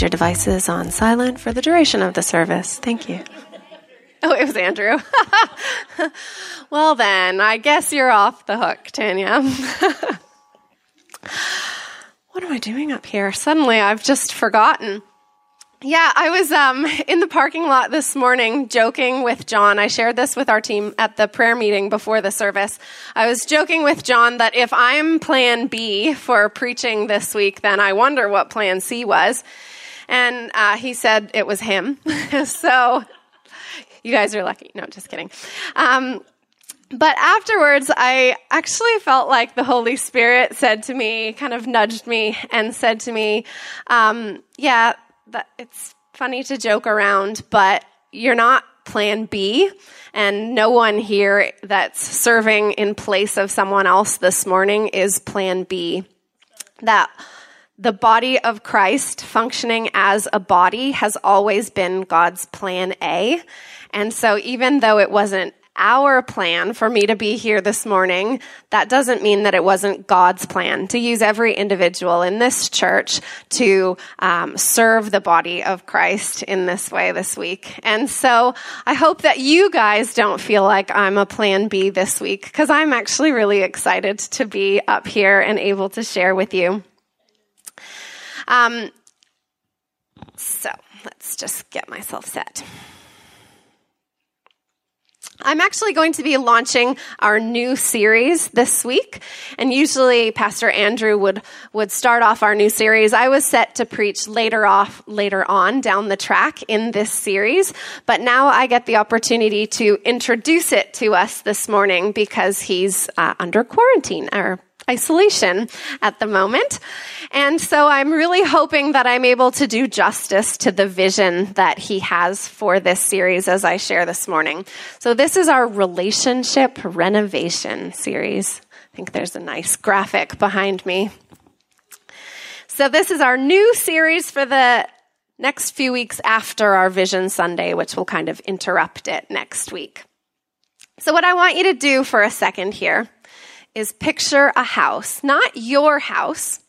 Your devices on silent for the duration of the service. Thank you. Oh, it was Andrew. well, then, I guess you're off the hook, Tanya. what am I doing up here? Suddenly, I've just forgotten. Yeah, I was um, in the parking lot this morning joking with John. I shared this with our team at the prayer meeting before the service. I was joking with John that if I'm plan B for preaching this week, then I wonder what plan C was. And uh, he said it was him. so you guys are lucky. No, just kidding. Um, but afterwards, I actually felt like the Holy Spirit said to me, kind of nudged me, and said to me, um, "Yeah, that, it's funny to joke around, but you're not Plan B." And no one here that's serving in place of someone else this morning is Plan B. That the body of Christ functioning as a body has always been God's plan A. And so even though it wasn't our plan for me to be here this morning, that doesn't mean that it wasn't God's plan to use every individual in this church to um, serve the body of Christ in this way this week. And so I hope that you guys don't feel like I'm a plan B this week because I'm actually really excited to be up here and able to share with you. Um, so let's just get myself set. I'm actually going to be launching our new series this week. And usually Pastor Andrew would, would start off our new series. I was set to preach later off, later on down the track in this series. But now I get the opportunity to introduce it to us this morning because he's uh, under quarantine or isolation at the moment. And so I'm really hoping that I'm able to do justice to the vision that he has for this series as I share this morning. So this is our relationship renovation series. I think there's a nice graphic behind me. So this is our new series for the next few weeks after our Vision Sunday, which will kind of interrupt it next week. So what I want you to do for a second here is picture a house, not your house,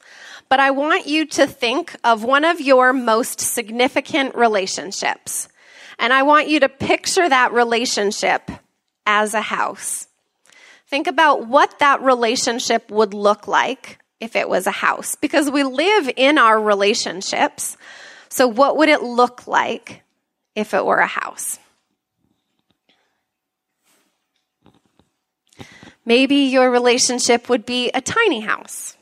but I want you to think of one of your most significant relationships. And I want you to picture that relationship as a house. Think about what that relationship would look like if it was a house, because we live in our relationships. So, what would it look like if it were a house? Maybe your relationship would be a tiny house.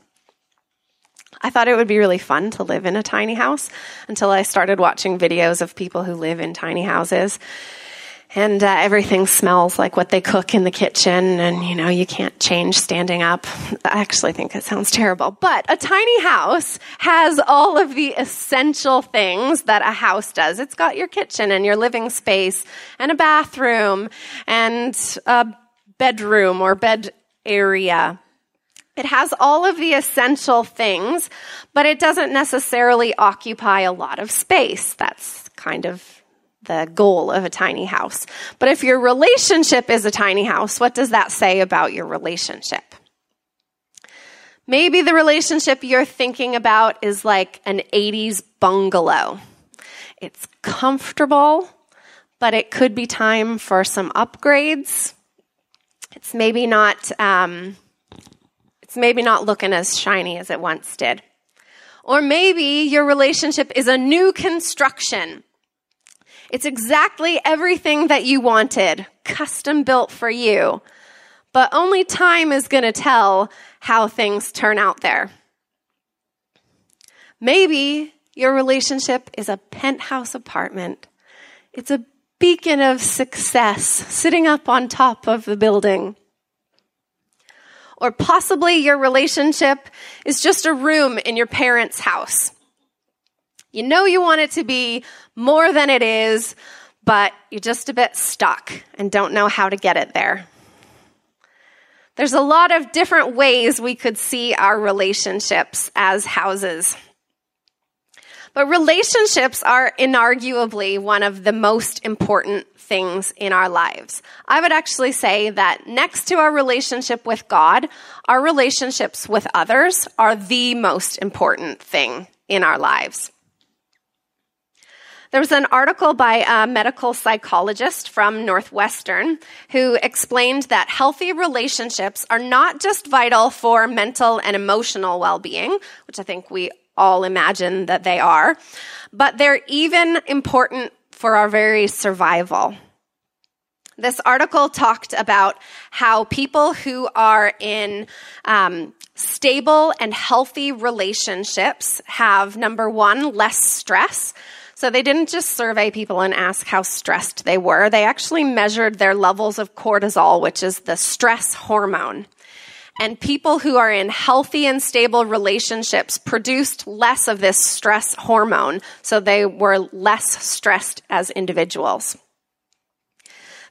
I thought it would be really fun to live in a tiny house until I started watching videos of people who live in tiny houses. And uh, everything smells like what they cook in the kitchen, and you know, you can't change standing up. I actually think it sounds terrible. But a tiny house has all of the essential things that a house does. It's got your kitchen and your living space, and a bathroom, and a bedroom or bed area. It has all of the essential things, but it doesn't necessarily occupy a lot of space. That's kind of the goal of a tiny house. But if your relationship is a tiny house, what does that say about your relationship? Maybe the relationship you're thinking about is like an 80s bungalow. It's comfortable, but it could be time for some upgrades. It's maybe not, um, it's maybe not looking as shiny as it once did. Or maybe your relationship is a new construction. It's exactly everything that you wanted, custom built for you. But only time is going to tell how things turn out there. Maybe your relationship is a penthouse apartment. It's a beacon of success sitting up on top of the building. Or possibly your relationship is just a room in your parents' house. You know you want it to be more than it is, but you're just a bit stuck and don't know how to get it there. There's a lot of different ways we could see our relationships as houses. But relationships are inarguably one of the most important things in our lives. I would actually say that next to our relationship with God, our relationships with others are the most important thing in our lives. There was an article by a medical psychologist from Northwestern who explained that healthy relationships are not just vital for mental and emotional well being, which I think we all imagine that they are, but they're even important for our very survival. This article talked about how people who are in um, stable and healthy relationships have, number one, less stress. So they didn't just survey people and ask how stressed they were. They actually measured their levels of cortisol, which is the stress hormone. And people who are in healthy and stable relationships produced less of this stress hormone, so they were less stressed as individuals.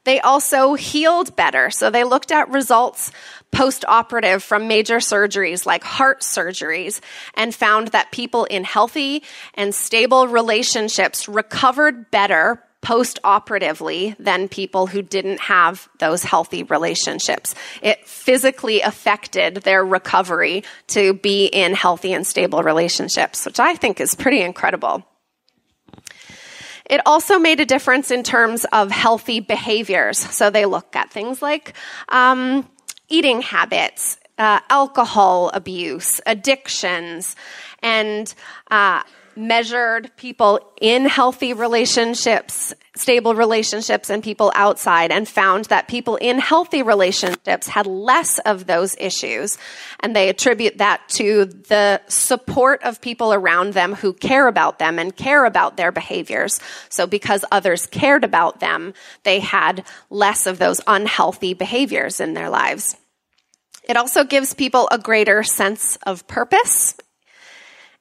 They also healed better. So they looked at results post operative from major surgeries like heart surgeries and found that people in healthy and stable relationships recovered better post operatively than people who didn't have those healthy relationships. It physically affected their recovery to be in healthy and stable relationships, which I think is pretty incredible. It also made a difference in terms of healthy behaviors. So they look at things like um, eating habits, uh, alcohol abuse, addictions, and uh, measured people in healthy relationships, stable relationships, and people outside, and found that people in healthy relationships had less of those issues. And they attribute that to the support of people around them who care about them and care about their behaviors. So because others cared about them, they had less of those unhealthy behaviors in their lives. It also gives people a greater sense of purpose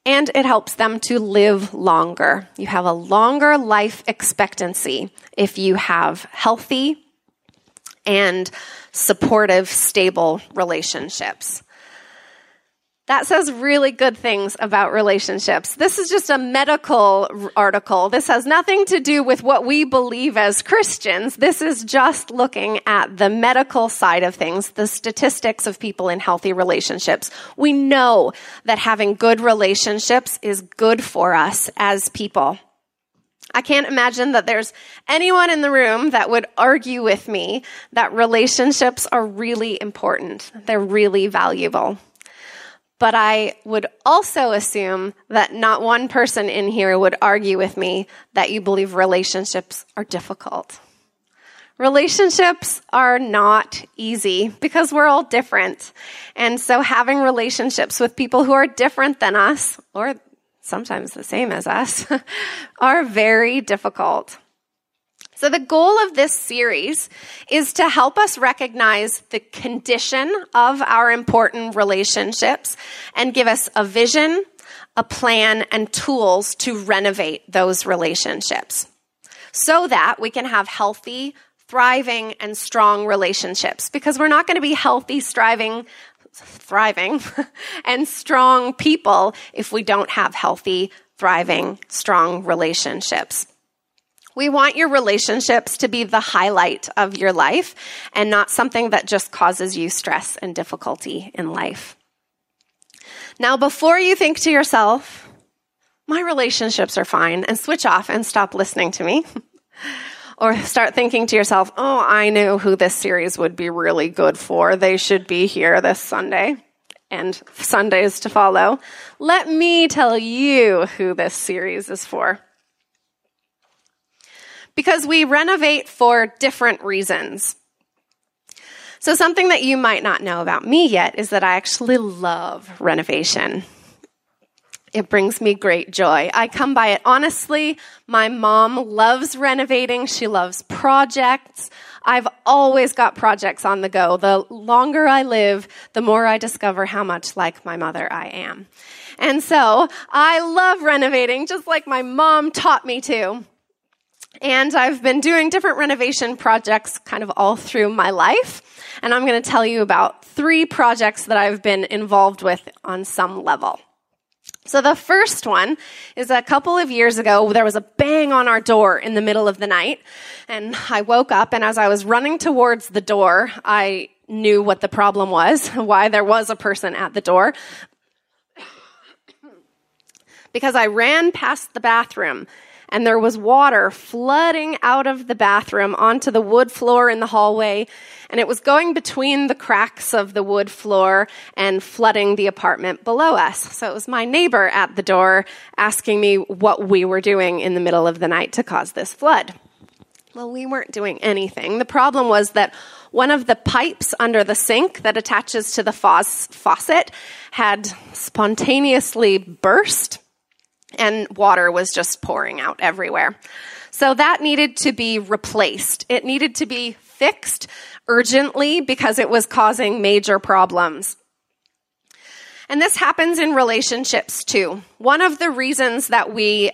and it helps them to live longer. You have a longer life expectancy if you have healthy and supportive, stable relationships. That says really good things about relationships. This is just a medical article. This has nothing to do with what we believe as Christians. This is just looking at the medical side of things, the statistics of people in healthy relationships. We know that having good relationships is good for us as people. I can't imagine that there's anyone in the room that would argue with me that relationships are really important. They're really valuable. But I would also assume that not one person in here would argue with me that you believe relationships are difficult. Relationships are not easy because we're all different. And so having relationships with people who are different than us, or sometimes the same as us, are very difficult. So, the goal of this series is to help us recognize the condition of our important relationships and give us a vision, a plan, and tools to renovate those relationships so that we can have healthy, thriving, and strong relationships. Because we're not going to be healthy, striving, thriving, and strong people if we don't have healthy, thriving, strong relationships. We want your relationships to be the highlight of your life and not something that just causes you stress and difficulty in life. Now, before you think to yourself, my relationships are fine, and switch off and stop listening to me, or start thinking to yourself, oh, I knew who this series would be really good for. They should be here this Sunday and Sundays to follow. Let me tell you who this series is for because we renovate for different reasons. So, something that you might not know about me yet is that I actually love renovation. It brings me great joy. I come by it honestly. My mom loves renovating. She loves projects. I've always got projects on the go. The longer I live, the more I discover how much like my mother I am. And so I love renovating just like my mom taught me to. And I've been doing different renovation projects kind of all through my life. And I'm going to tell you about three projects that I've been involved with on some level. So the first one is a couple of years ago, there was a bang on our door in the middle of the night. And I woke up and as I was running towards the door, I knew what the problem was, why there was a person at the door. because I ran past the bathroom and there was water flooding out of the bathroom onto the wood floor in the hallway, and it was going between the cracks of the wood floor and flooding the apartment below us. So it was my neighbor at the door asking me what we were doing in the middle of the night to cause this flood. Well, we weren't doing anything. The problem was that one of the pipes under the sink that attaches to the faucet had spontaneously burst and water was just pouring out everywhere. So that needed to be replaced. It needed to be fixed urgently because it was causing major problems. And this happens in relationships too. One of the reasons that we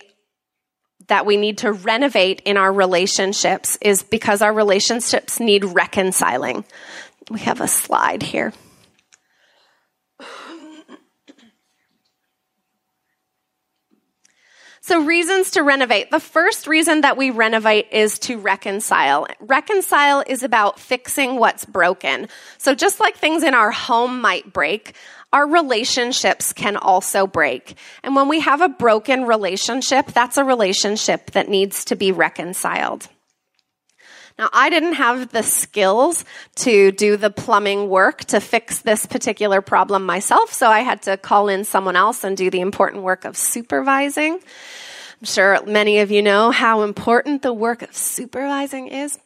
that we need to renovate in our relationships is because our relationships need reconciling. We have a slide here. So, reasons to renovate. The first reason that we renovate is to reconcile. Reconcile is about fixing what's broken. So, just like things in our home might break, our relationships can also break. And when we have a broken relationship, that's a relationship that needs to be reconciled. Now, I didn't have the skills to do the plumbing work to fix this particular problem myself, so I had to call in someone else and do the important work of supervising. I'm sure many of you know how important the work of supervising is.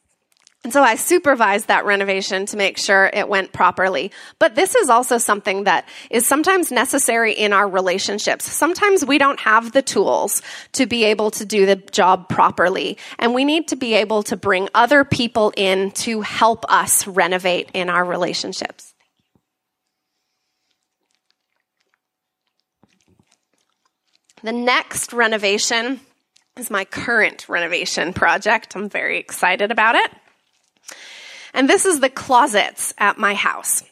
And so I supervised that renovation to make sure it went properly. But this is also something that is sometimes necessary in our relationships. Sometimes we don't have the tools to be able to do the job properly. And we need to be able to bring other people in to help us renovate in our relationships. The next renovation is my current renovation project. I'm very excited about it. And this is the closets at my house.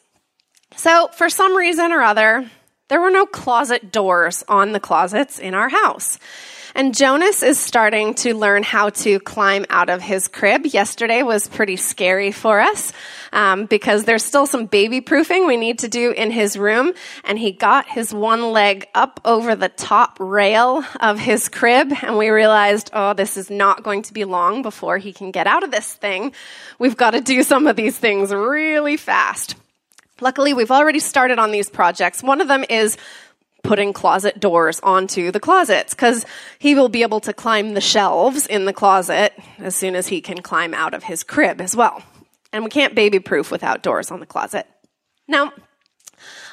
So, for some reason or other, there were no closet doors on the closets in our house. And Jonas is starting to learn how to climb out of his crib. Yesterday was pretty scary for us um, because there's still some baby proofing we need to do in his room. And he got his one leg up over the top rail of his crib, and we realized, oh, this is not going to be long before he can get out of this thing. We've got to do some of these things really fast. Luckily, we've already started on these projects. One of them is putting closet doors onto the closets because he will be able to climb the shelves in the closet as soon as he can climb out of his crib as well. And we can't baby proof without doors on the closet. Now,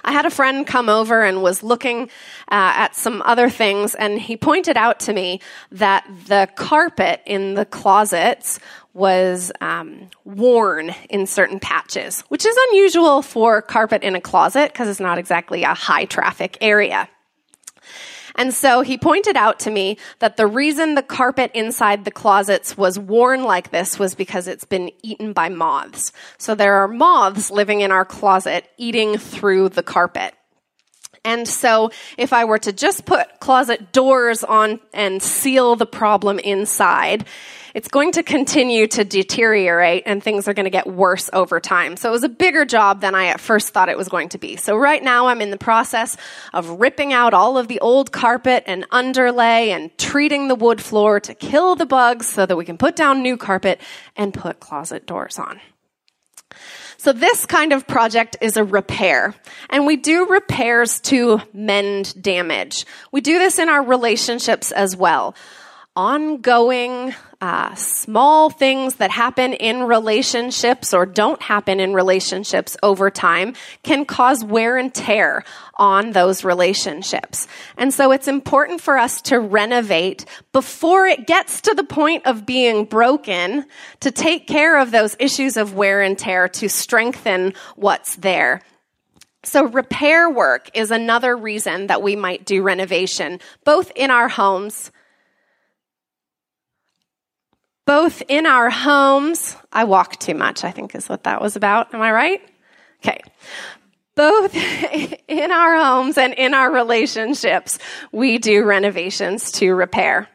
I had a friend come over and was looking uh, at some other things, and he pointed out to me that the carpet in the closets was um, worn in certain patches, which is unusual for carpet in a closet because it's not exactly a high traffic area. And so he pointed out to me that the reason the carpet inside the closets was worn like this was because it's been eaten by moths. So there are moths living in our closet eating through the carpet. And so if I were to just put closet doors on and seal the problem inside, it's going to continue to deteriorate and things are going to get worse over time. So it was a bigger job than I at first thought it was going to be. So right now I'm in the process of ripping out all of the old carpet and underlay and treating the wood floor to kill the bugs so that we can put down new carpet and put closet doors on. So this kind of project is a repair. And we do repairs to mend damage. We do this in our relationships as well ongoing uh, small things that happen in relationships or don't happen in relationships over time can cause wear and tear on those relationships. And so it's important for us to renovate before it gets to the point of being broken to take care of those issues of wear and tear to strengthen what's there. So, repair work is another reason that we might do renovation, both in our homes. Both in our homes. I walk too much, I think is what that was about. Am I right? Okay. Both in our homes and in our relationships, we do renovations to repair.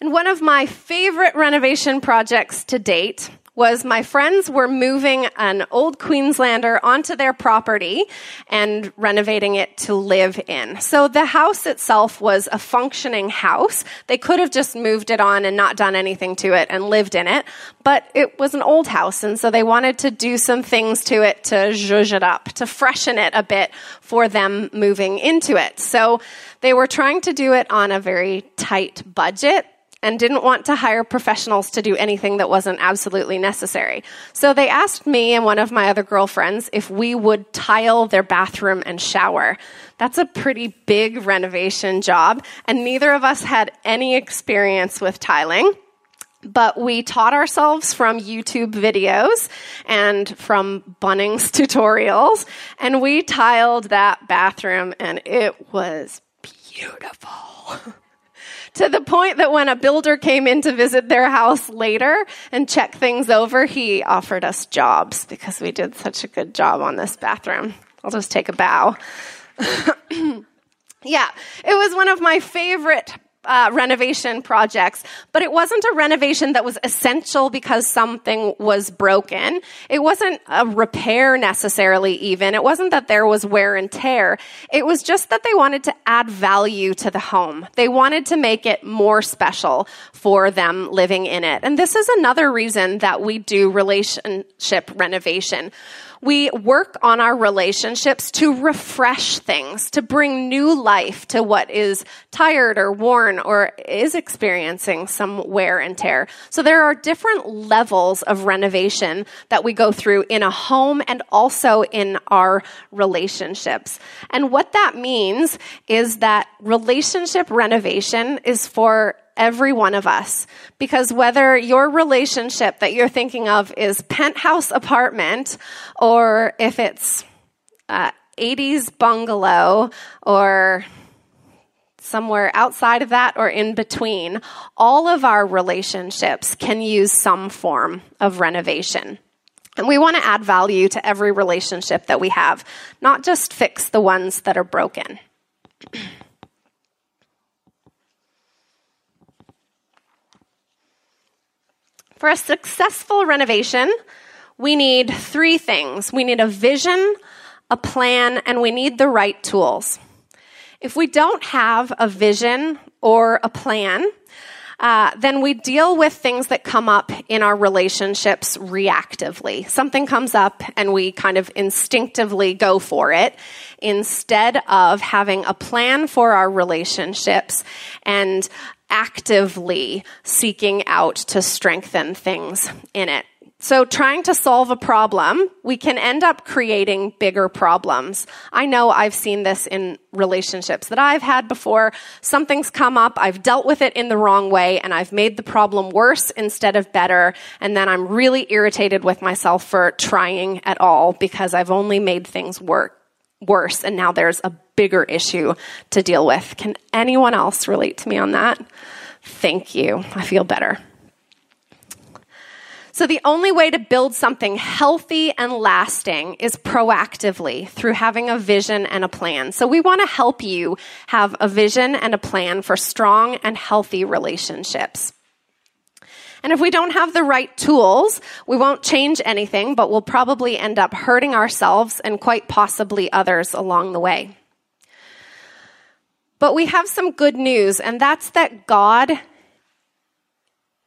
And one of my favorite renovation projects to date was my friends were moving an old Queenslander onto their property and renovating it to live in. So the house itself was a functioning house. They could have just moved it on and not done anything to it and lived in it, but it was an old house. And so they wanted to do some things to it to zhuzh it up, to freshen it a bit for them moving into it. So they were trying to do it on a very tight budget and didn't want to hire professionals to do anything that wasn't absolutely necessary. So they asked me and one of my other girlfriends if we would tile their bathroom and shower. That's a pretty big renovation job, and neither of us had any experience with tiling. But we taught ourselves from YouTube videos and from Bunnings tutorials, and we tiled that bathroom, and it was beautiful. to the point that when a builder came in to visit their house later and check things over, he offered us jobs because we did such a good job on this bathroom. I'll just take a bow. yeah, it was one of my favorite uh, renovation projects, but it wasn't a renovation that was essential because something was broken. It wasn't a repair necessarily, even. It wasn't that there was wear and tear. It was just that they wanted to add value to the home. They wanted to make it more special for them living in it. And this is another reason that we do relationship renovation we work on our relationships to refresh things, to bring new life to what is tired or worn or is experiencing some wear and tear. So there are different levels of renovation that we go through in a home and also in our relationships. And what that means is that relationship renovation is for every one of us. Because whether your relationship that you're thinking of is penthouse apartment or if it's uh, 80s bungalow or somewhere outside of that or in between, all of our relationships can use some form of renovation. And we want to add value to every relationship that we have, not just fix the ones that are broken. For a successful renovation, we need three things we need a vision, a plan, and we need the right tools. If we don't have a vision or a plan, uh, then we deal with things that come up in our relationships reactively. Something comes up and we kind of instinctively go for it instead of having a plan for our relationships and actively seeking out to strengthen things in it. So, trying to solve a problem, we can end up creating bigger problems. I know I've seen this in relationships that I've had before. Something's come up, I've dealt with it in the wrong way, and I've made the problem worse instead of better. And then I'm really irritated with myself for trying at all because I've only made things work worse, and now there's a bigger issue to deal with. Can anyone else relate to me on that? Thank you. I feel better. So, the only way to build something healthy and lasting is proactively through having a vision and a plan. So, we want to help you have a vision and a plan for strong and healthy relationships. And if we don't have the right tools, we won't change anything, but we'll probably end up hurting ourselves and quite possibly others along the way. But we have some good news, and that's that God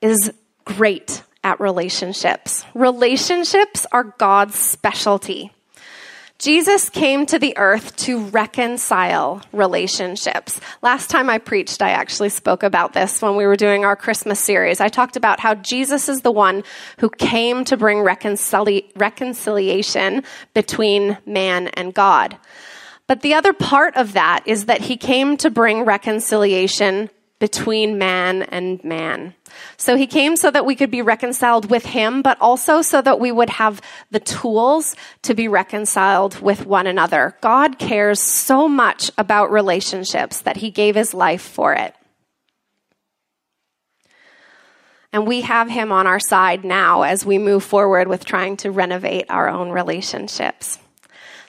is great at relationships. Relationships are God's specialty. Jesus came to the earth to reconcile relationships. Last time I preached, I actually spoke about this when we were doing our Christmas series. I talked about how Jesus is the one who came to bring reconcili- reconciliation between man and God. But the other part of that is that he came to bring reconciliation between man and man. So he came so that we could be reconciled with him, but also so that we would have the tools to be reconciled with one another. God cares so much about relationships that he gave his life for it. And we have him on our side now as we move forward with trying to renovate our own relationships.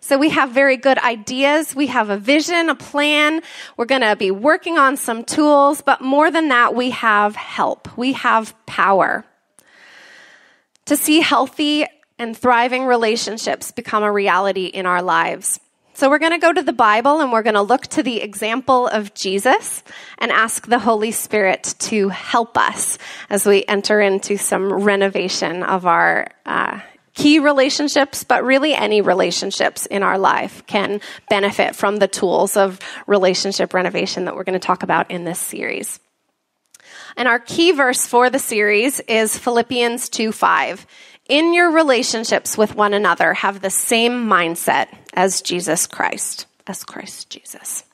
So we have very good ideas. We have a vision, a plan. We're going to be working on some tools, but more than that, we have help. We have power. To see healthy and thriving relationships become a reality in our lives. So we're going to go to the Bible and we're going to look to the example of Jesus and ask the Holy Spirit to help us as we enter into some renovation of our uh, key relationships, but really any relationships in our life can benefit from the tools of relationship renovation that we're going to talk about in this series. And our key verse for the series is Philippians 2 5. In your relationships with one another, have the same mindset as Jesus Christ, as Christ Jesus.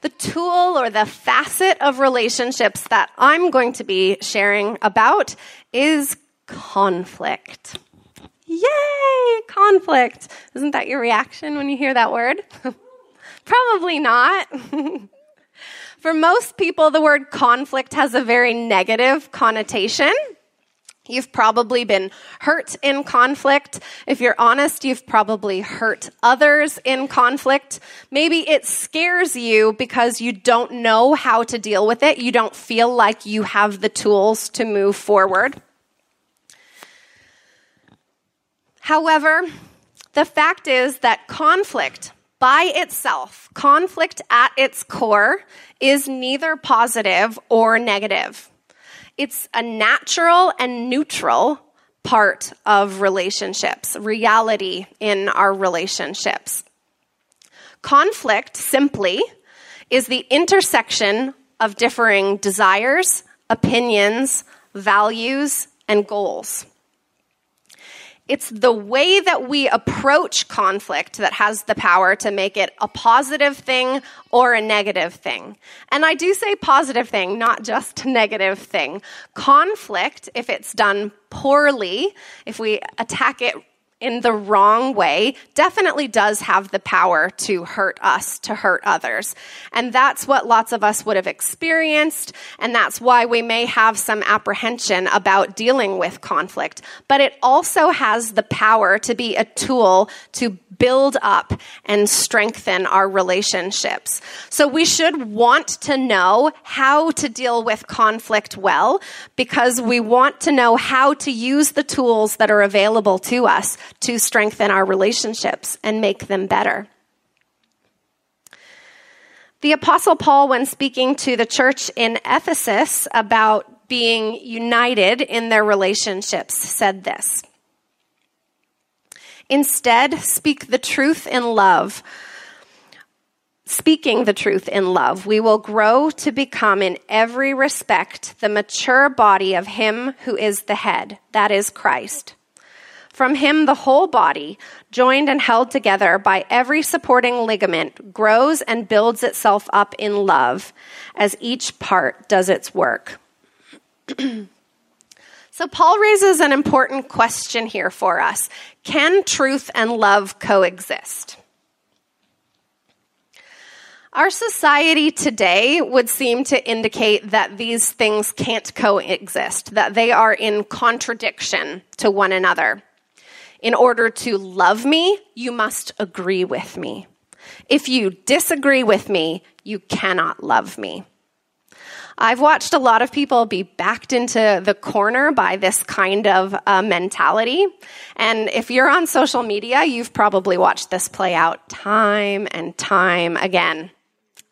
The tool or the facet of relationships that I'm going to be sharing about is conflict. Conflict. Isn't that your reaction when you hear that word? Probably not. For most people, the word conflict has a very negative connotation. You've probably been hurt in conflict. If you're honest, you've probably hurt others in conflict. Maybe it scares you because you don't know how to deal with it. You don't feel like you have the tools to move forward. However, the fact is that conflict by itself, conflict at its core, is neither positive or negative. It's a natural and neutral part of relationships, reality in our relationships. Conflict simply is the intersection of differing desires, opinions, values, and goals. It's the way that we approach conflict that has the power to make it a positive thing or a negative thing. And I do say positive thing, not just negative thing. Conflict, if it's done poorly, if we attack it in the wrong way definitely does have the power to hurt us, to hurt others. And that's what lots of us would have experienced. And that's why we may have some apprehension about dealing with conflict. But it also has the power to be a tool to build up and strengthen our relationships. So we should want to know how to deal with conflict well because we want to know how to use the tools that are available to us to strengthen our relationships and make them better. The Apostle Paul, when speaking to the church in Ephesus about being united in their relationships, said this Instead, speak the truth in love. Speaking the truth in love, we will grow to become in every respect the mature body of Him who is the head, that is Christ. From him, the whole body, joined and held together by every supporting ligament, grows and builds itself up in love as each part does its work. so, Paul raises an important question here for us Can truth and love coexist? Our society today would seem to indicate that these things can't coexist, that they are in contradiction to one another. In order to love me, you must agree with me. If you disagree with me, you cannot love me. I've watched a lot of people be backed into the corner by this kind of uh, mentality. And if you're on social media, you've probably watched this play out time and time again.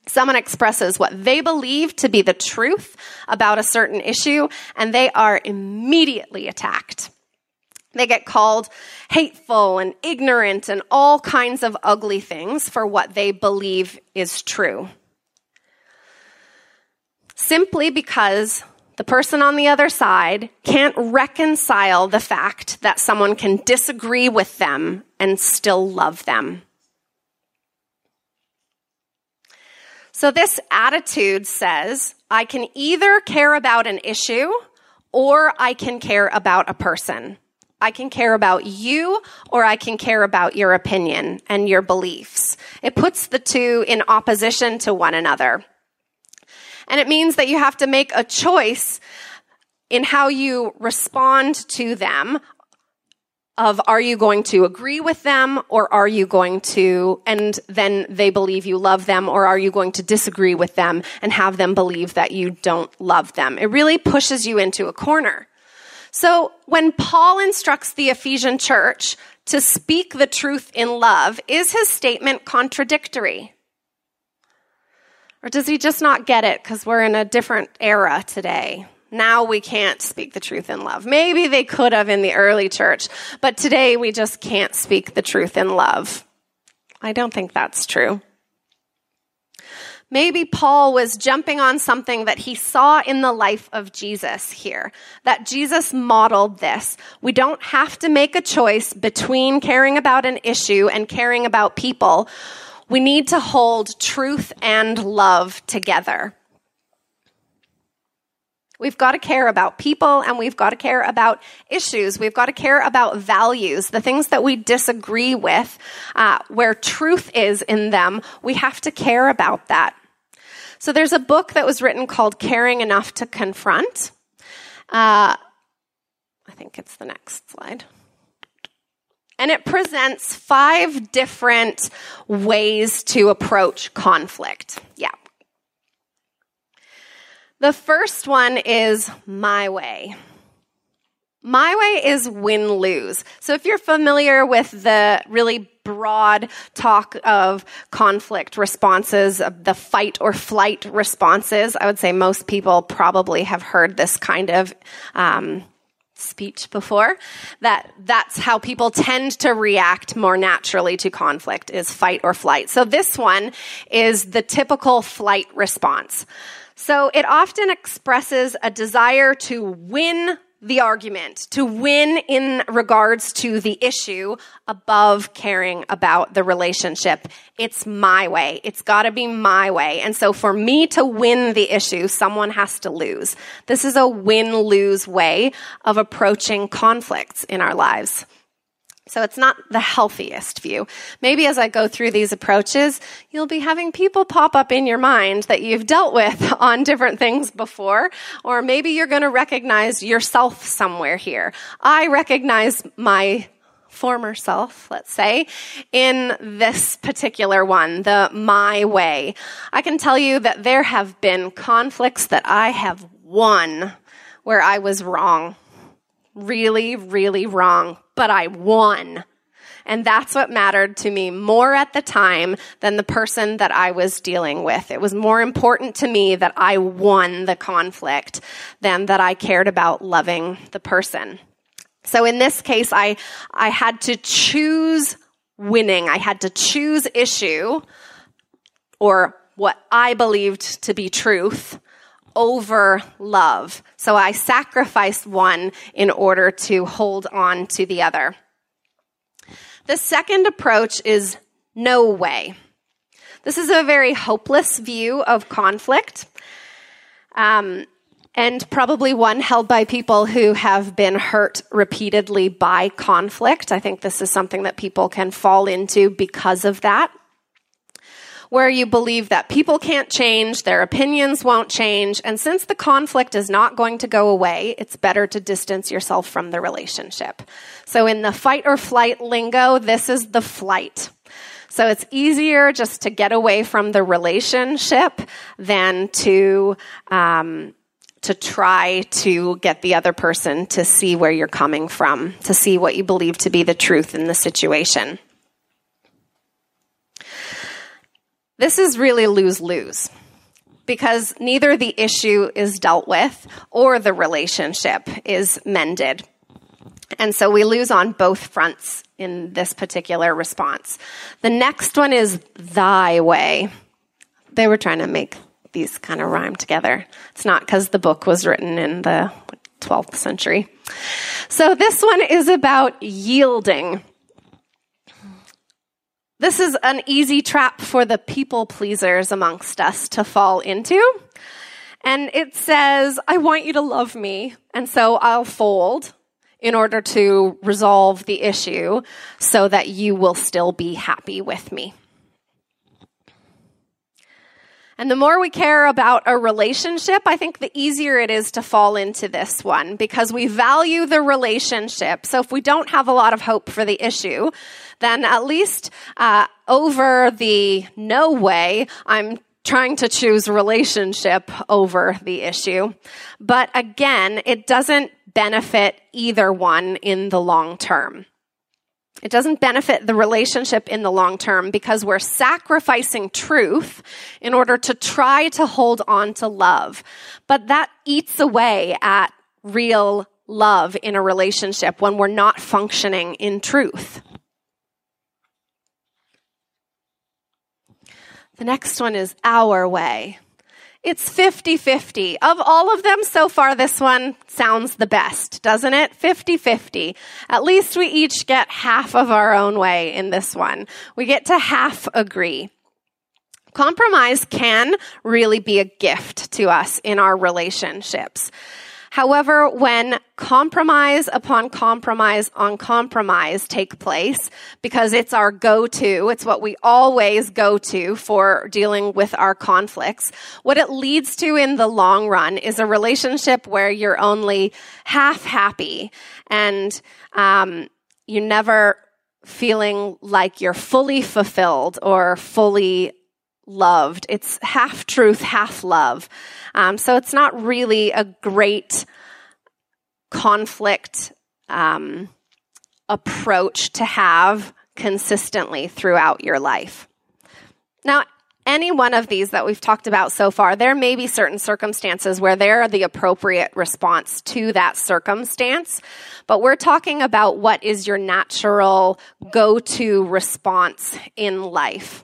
Someone expresses what they believe to be the truth about a certain issue, and they are immediately attacked. They get called hateful and ignorant and all kinds of ugly things for what they believe is true. Simply because the person on the other side can't reconcile the fact that someone can disagree with them and still love them. So this attitude says, I can either care about an issue or I can care about a person. I can care about you or I can care about your opinion and your beliefs. It puts the two in opposition to one another. And it means that you have to make a choice in how you respond to them of are you going to agree with them or are you going to and then they believe you love them or are you going to disagree with them and have them believe that you don't love them it really pushes you into a corner so when paul instructs the ephesian church to speak the truth in love is his statement contradictory or does he just not get it because we're in a different era today now we can't speak the truth in love. Maybe they could have in the early church, but today we just can't speak the truth in love. I don't think that's true. Maybe Paul was jumping on something that he saw in the life of Jesus here, that Jesus modeled this. We don't have to make a choice between caring about an issue and caring about people. We need to hold truth and love together. We've got to care about people and we've got to care about issues. We've got to care about values, the things that we disagree with, uh, where truth is in them. We have to care about that. So there's a book that was written called Caring Enough to Confront. Uh, I think it's the next slide. And it presents five different ways to approach conflict. Yeah, the first one is my way. My way is win lose. So if you're familiar with the really broad talk of conflict responses, of the fight or flight responses, I would say most people probably have heard this kind of um, speech before that that's how people tend to react more naturally to conflict is fight or flight. So this one is the typical flight response. So it often expresses a desire to win the argument, to win in regards to the issue above caring about the relationship. It's my way. It's gotta be my way. And so for me to win the issue, someone has to lose. This is a win-lose way of approaching conflicts in our lives. So it's not the healthiest view. Maybe as I go through these approaches, you'll be having people pop up in your mind that you've dealt with on different things before, or maybe you're going to recognize yourself somewhere here. I recognize my former self, let's say, in this particular one, the my way. I can tell you that there have been conflicts that I have won where I was wrong really, really wrong, but I won. And that's what mattered to me more at the time than the person that I was dealing with. It was more important to me that I won the conflict than that I cared about loving the person. So in this case, I, I had to choose winning. I had to choose issue or what I believed to be truth over love. So I sacrificed one in order to hold on to the other. The second approach is no way. This is a very hopeless view of conflict. Um, and probably one held by people who have been hurt repeatedly by conflict. I think this is something that people can fall into because of that where you believe that people can't change, their opinions won't change, and since the conflict is not going to go away, it's better to distance yourself from the relationship. So in the fight or flight lingo, this is the flight. So it's easier just to get away from the relationship than to, um, to try to get the other person to see where you're coming from, to see what you believe to be the truth in the situation. This is really lose lose because neither the issue is dealt with or the relationship is mended. And so we lose on both fronts in this particular response. The next one is thy way. They were trying to make these kind of rhyme together. It's not because the book was written in the 12th century. So this one is about yielding. This is an easy trap for the people pleasers amongst us to fall into. And it says, I want you to love me, and so I'll fold in order to resolve the issue so that you will still be happy with me. And the more we care about a relationship, I think the easier it is to fall into this one because we value the relationship. So if we don't have a lot of hope for the issue, then at least uh, over the no way, I'm trying to choose relationship over the issue. But again, it doesn't benefit either one in the long term. It doesn't benefit the relationship in the long term because we're sacrificing truth in order to try to hold on to love. But that eats away at real love in a relationship when we're not functioning in truth. The next one is our way. It's 50 50. Of all of them so far, this one sounds the best, doesn't it? 50 50. At least we each get half of our own way in this one. We get to half agree. Compromise can really be a gift to us in our relationships. However, when compromise upon compromise on compromise take place, because it's our go-to, it's what we always go to for dealing with our conflicts, what it leads to in the long run is a relationship where you're only half happy and um, you never feeling like you're fully fulfilled or fully loved. It's half truth, half love. Um, so it's not really a great conflict um, approach to have consistently throughout your life. Now, any one of these that we've talked about so far, there may be certain circumstances where they're the appropriate response to that circumstance. But we're talking about what is your natural go to response in life.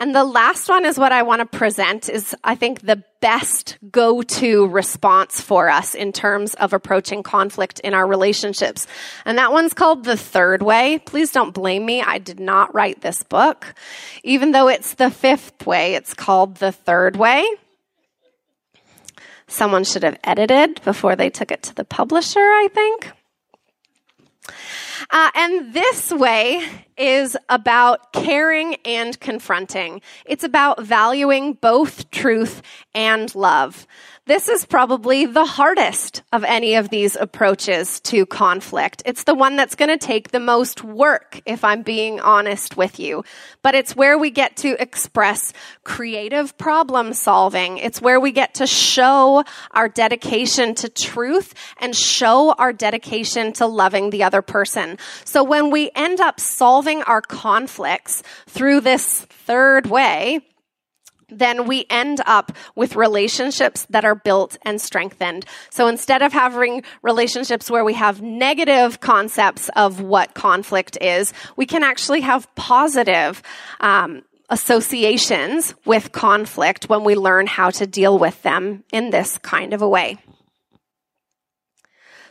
And the last one is what I want to present is I think the best go-to response for us in terms of approaching conflict in our relationships. And that one's called the third way. Please don't blame me. I did not write this book. Even though it's the fifth way, it's called the third way. Someone should have edited before they took it to the publisher, I think. Uh, and this way is about caring and confronting. It's about valuing both truth and love. This is probably the hardest of any of these approaches to conflict. It's the one that's going to take the most work, if I'm being honest with you. But it's where we get to express creative problem solving. It's where we get to show our dedication to truth and show our dedication to loving the other person. So when we end up solving our conflicts through this third way, then we end up with relationships that are built and strengthened. So instead of having relationships where we have negative concepts of what conflict is, we can actually have positive um, associations with conflict when we learn how to deal with them in this kind of a way.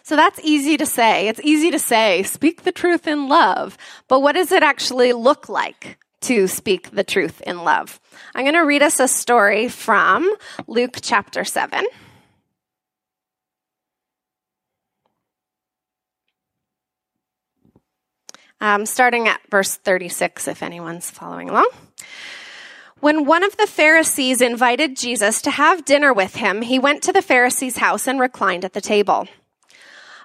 So that's easy to say. It's easy to say, speak the truth in love. But what does it actually look like to speak the truth in love. I'm going to read us a story from Luke chapter 7. Um, starting at verse 36, if anyone's following along. When one of the Pharisees invited Jesus to have dinner with him, he went to the Pharisee's house and reclined at the table.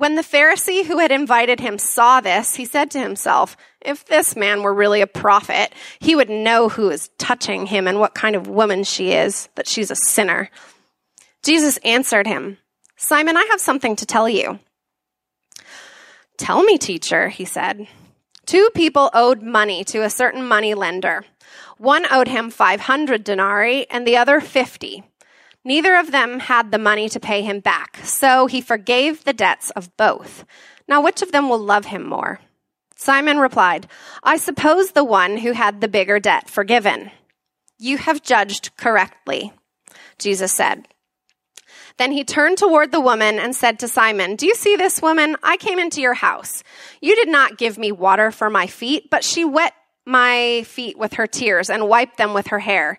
When the Pharisee who had invited him saw this, he said to himself, if this man were really a prophet, he would know who is touching him and what kind of woman she is, that she's a sinner. Jesus answered him, Simon, I have something to tell you. Tell me, teacher, he said. Two people owed money to a certain money lender. One owed him 500 denarii and the other 50. Neither of them had the money to pay him back, so he forgave the debts of both. Now, which of them will love him more? Simon replied, I suppose the one who had the bigger debt forgiven. You have judged correctly, Jesus said. Then he turned toward the woman and said to Simon, Do you see this woman? I came into your house. You did not give me water for my feet, but she wet my feet with her tears and wiped them with her hair.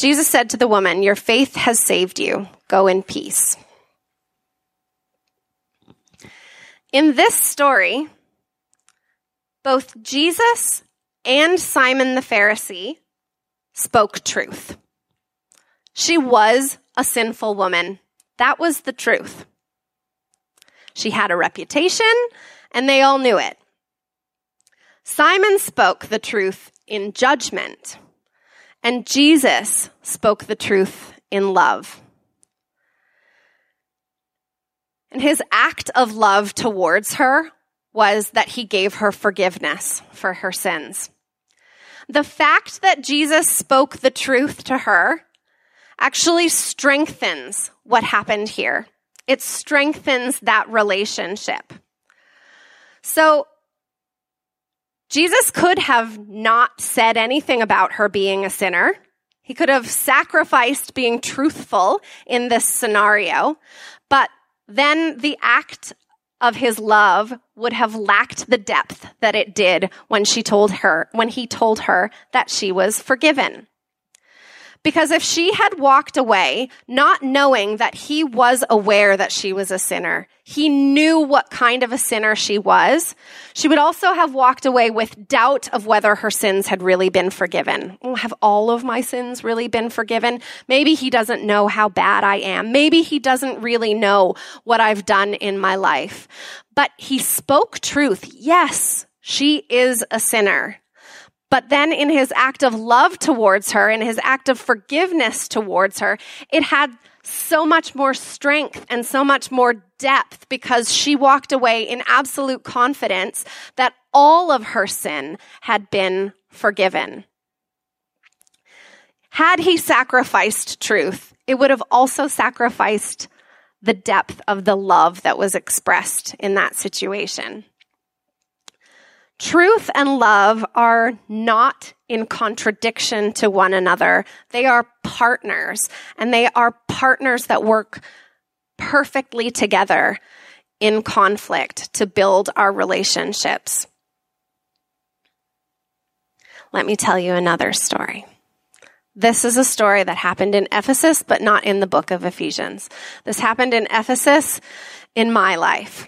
Jesus said to the woman, Your faith has saved you. Go in peace. In this story, both Jesus and Simon the Pharisee spoke truth. She was a sinful woman. That was the truth. She had a reputation, and they all knew it. Simon spoke the truth in judgment. And Jesus spoke the truth in love. And his act of love towards her was that he gave her forgiveness for her sins. The fact that Jesus spoke the truth to her actually strengthens what happened here. It strengthens that relationship. So Jesus could have not said anything about her being a sinner. He could have sacrificed being truthful in this scenario, but then the act of his love would have lacked the depth that it did when she told her, when he told her that she was forgiven. Because if she had walked away not knowing that he was aware that she was a sinner, he knew what kind of a sinner she was, she would also have walked away with doubt of whether her sins had really been forgiven. Oh, have all of my sins really been forgiven? Maybe he doesn't know how bad I am. Maybe he doesn't really know what I've done in my life. But he spoke truth. Yes, she is a sinner. But then in his act of love towards her, in his act of forgiveness towards her, it had so much more strength and so much more depth because she walked away in absolute confidence that all of her sin had been forgiven. Had he sacrificed truth, it would have also sacrificed the depth of the love that was expressed in that situation. Truth and love are not in contradiction to one another. They are partners, and they are partners that work perfectly together in conflict to build our relationships. Let me tell you another story. This is a story that happened in Ephesus, but not in the book of Ephesians. This happened in Ephesus in my life.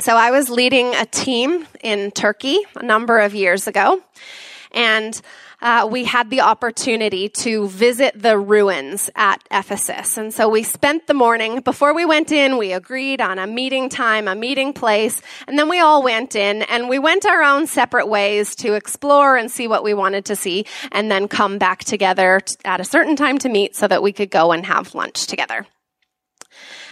So I was leading a team in Turkey a number of years ago, and uh, we had the opportunity to visit the ruins at Ephesus. And so we spent the morning, before we went in, we agreed on a meeting time, a meeting place, and then we all went in and we went our own separate ways to explore and see what we wanted to see, and then come back together at a certain time to meet so that we could go and have lunch together.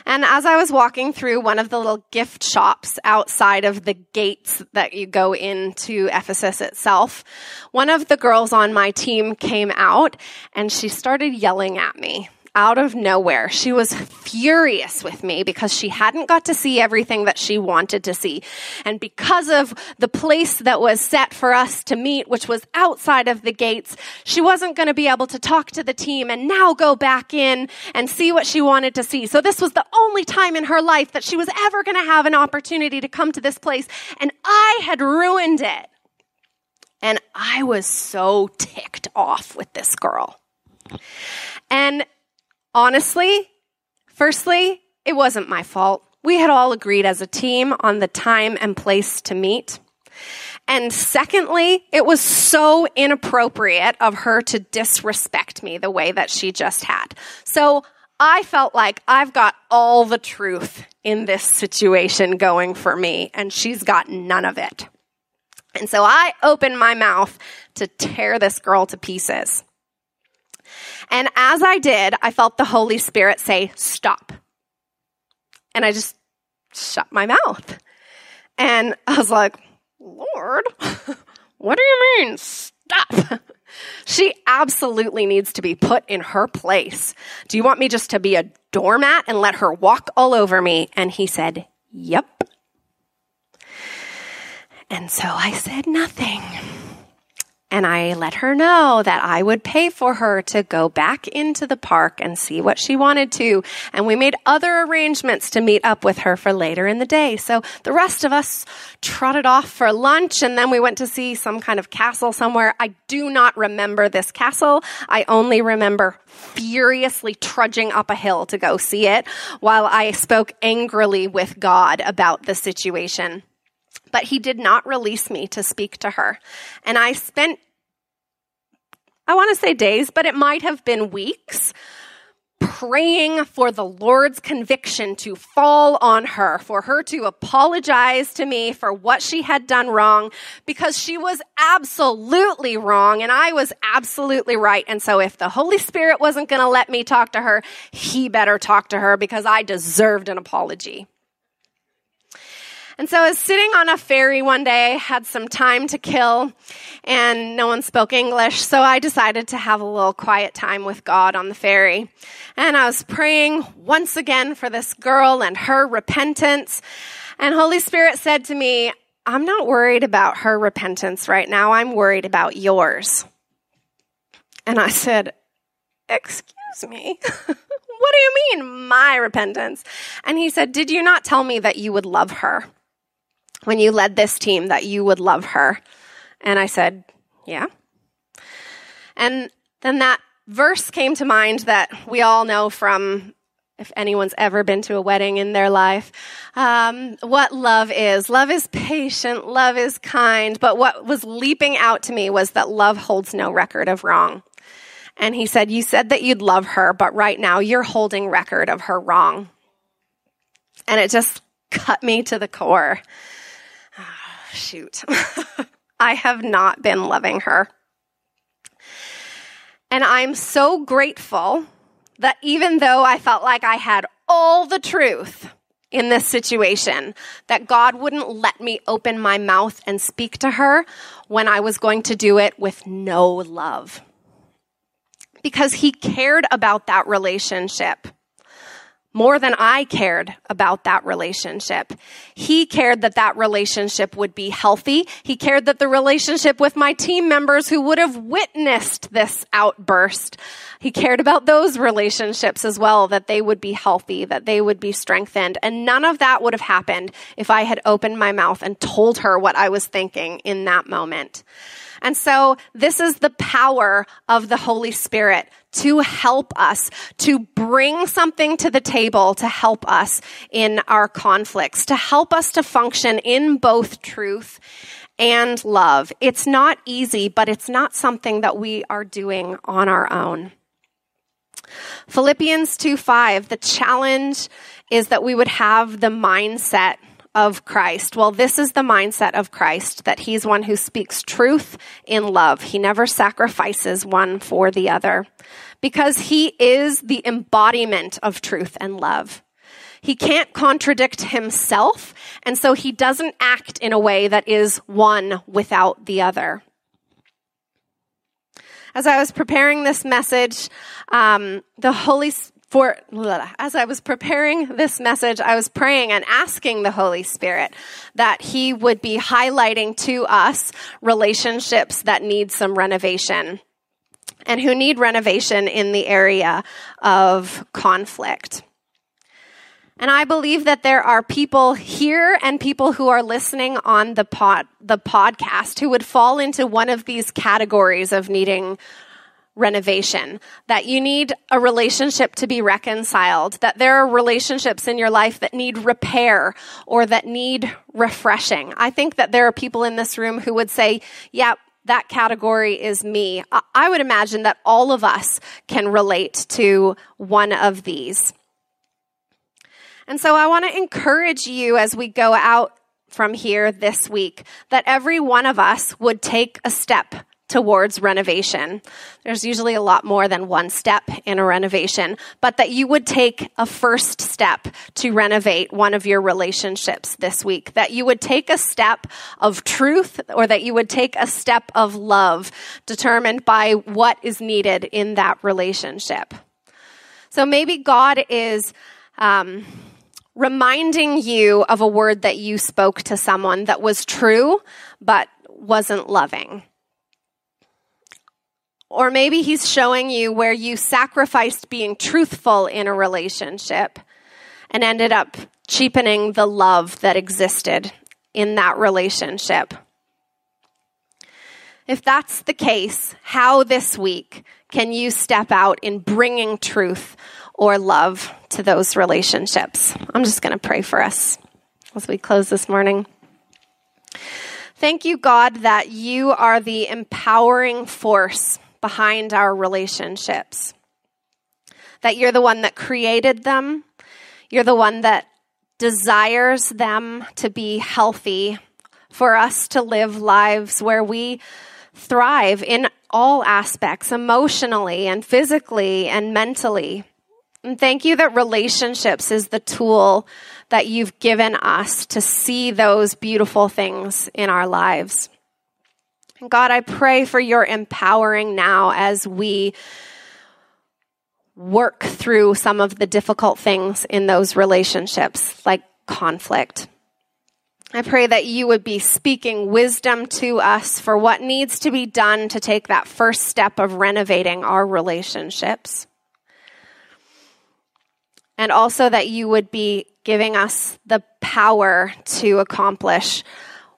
And as I was walking through one of the little gift shops outside of the gates that you go into Ephesus itself, one of the girls on my team came out and she started yelling at me out of nowhere. She was furious with me because she hadn't got to see everything that she wanted to see. And because of the place that was set for us to meet, which was outside of the gates, she wasn't going to be able to talk to the team and now go back in and see what she wanted to see. So this was the only time in her life that she was ever going to have an opportunity to come to this place. And I had ruined it. And I was so ticked off with this girl. And Honestly, firstly, it wasn't my fault. We had all agreed as a team on the time and place to meet. And secondly, it was so inappropriate of her to disrespect me the way that she just had. So I felt like I've got all the truth in this situation going for me, and she's got none of it. And so I opened my mouth to tear this girl to pieces. And as I did, I felt the Holy Spirit say, Stop. And I just shut my mouth. And I was like, Lord, what do you mean, stop? She absolutely needs to be put in her place. Do you want me just to be a doormat and let her walk all over me? And he said, Yep. And so I said nothing. And I let her know that I would pay for her to go back into the park and see what she wanted to. And we made other arrangements to meet up with her for later in the day. So the rest of us trotted off for lunch and then we went to see some kind of castle somewhere. I do not remember this castle. I only remember furiously trudging up a hill to go see it while I spoke angrily with God about the situation. But he did not release me to speak to her. And I spent, I want to say days, but it might have been weeks praying for the Lord's conviction to fall on her, for her to apologize to me for what she had done wrong, because she was absolutely wrong and I was absolutely right. And so if the Holy Spirit wasn't going to let me talk to her, he better talk to her because I deserved an apology. And so I was sitting on a ferry one day, had some time to kill, and no one spoke English, so I decided to have a little quiet time with God on the ferry. And I was praying once again for this girl and her repentance. And Holy Spirit said to me, I'm not worried about her repentance right now. I'm worried about yours. And I said, Excuse me. what do you mean, my repentance? And he said, Did you not tell me that you would love her? When you led this team that you would love her? And I said, Yeah. And then that verse came to mind that we all know from if anyone's ever been to a wedding in their life, um, what love is. Love is patient, love is kind. But what was leaping out to me was that love holds no record of wrong. And he said, You said that you'd love her, but right now you're holding record of her wrong. And it just cut me to the core shoot, I have not been loving her. And I'm so grateful that even though I felt like I had all the truth in this situation, that God wouldn't let me open my mouth and speak to her when I was going to do it with no love. Because he cared about that relationship more than I cared about that relationship. He cared that that relationship would be healthy. He cared that the relationship with my team members who would have witnessed this outburst, he cared about those relationships as well, that they would be healthy, that they would be strengthened. And none of that would have happened if I had opened my mouth and told her what I was thinking in that moment. And so this is the power of the Holy Spirit to help us, to bring something to the table to help us in our conflicts, to help us to function in both truth and love. It's not easy, but it's not something that we are doing on our own. Philippians 2 5, the challenge is that we would have the mindset of Christ. Well, this is the mindset of Christ that he's one who speaks truth in love. He never sacrifices one for the other because he is the embodiment of truth and love. He can't contradict himself, and so he doesn't act in a way that is one without the other. As I was preparing this message, um, the Holy for as I was preparing this message, I was praying and asking the Holy Spirit that He would be highlighting to us relationships that need some renovation and who need renovation in the area of conflict. And I believe that there are people here and people who are listening on the pod, the podcast who would fall into one of these categories of needing renovation, that you need a relationship to be reconciled, that there are relationships in your life that need repair or that need refreshing. I think that there are people in this room who would say, yeah, that category is me. I would imagine that all of us can relate to one of these. And so I want to encourage you as we go out from here this week that every one of us would take a step towards renovation. There's usually a lot more than one step in a renovation, but that you would take a first step to renovate one of your relationships this week. That you would take a step of truth or that you would take a step of love determined by what is needed in that relationship. So maybe God is, um, reminding you of a word that you spoke to someone that was true, but wasn't loving. Or maybe he's showing you where you sacrificed being truthful in a relationship and ended up cheapening the love that existed in that relationship. If that's the case, how this week can you step out in bringing truth or love to those relationships? I'm just going to pray for us as we close this morning. Thank you, God, that you are the empowering force behind our relationships. That you're the one that created them. You're the one that desires them to be healthy, for us to live lives where we thrive in all aspects, emotionally and physically and mentally. And thank you that relationships is the tool that you've given us to see those beautiful things in our lives. God, I pray for your empowering now as we work through some of the difficult things in those relationships, like conflict. I pray that you would be speaking wisdom to us for what needs to be done to take that first step of renovating our relationships. And also that you would be giving us the power to accomplish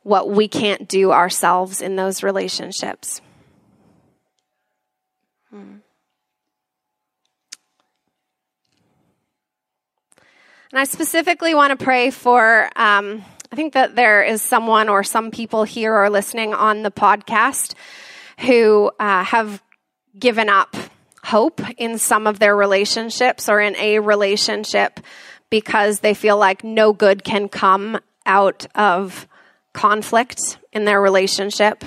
what we can't do ourselves in those relationships. Hmm. And I specifically want to pray for, um, I think that there is someone or some people here or listening on the podcast who uh, have given up hope in some of their relationships or in a relationship because they feel like no good can come out of conflict in their relationship.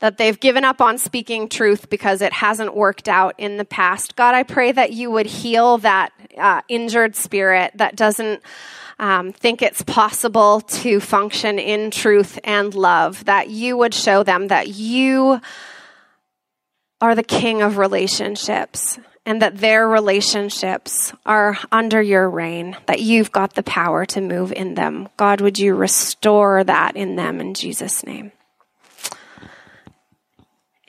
That they've given up on speaking truth because it hasn't worked out in the past. God, I pray that you would heal that uh, injured spirit that doesn't um, think it's possible to function in truth and love. That you would show them that you are the king of relationships and that their relationships are under your reign, that you've got the power to move in them. God, would you restore that in them in Jesus' name?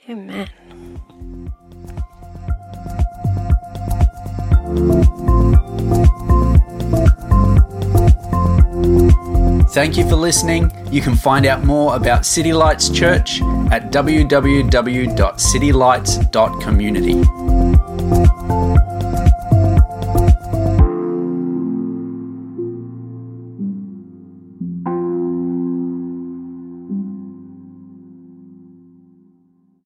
Amen. Thank you for listening. You can find out more about City Lights Church at www.citylights.community.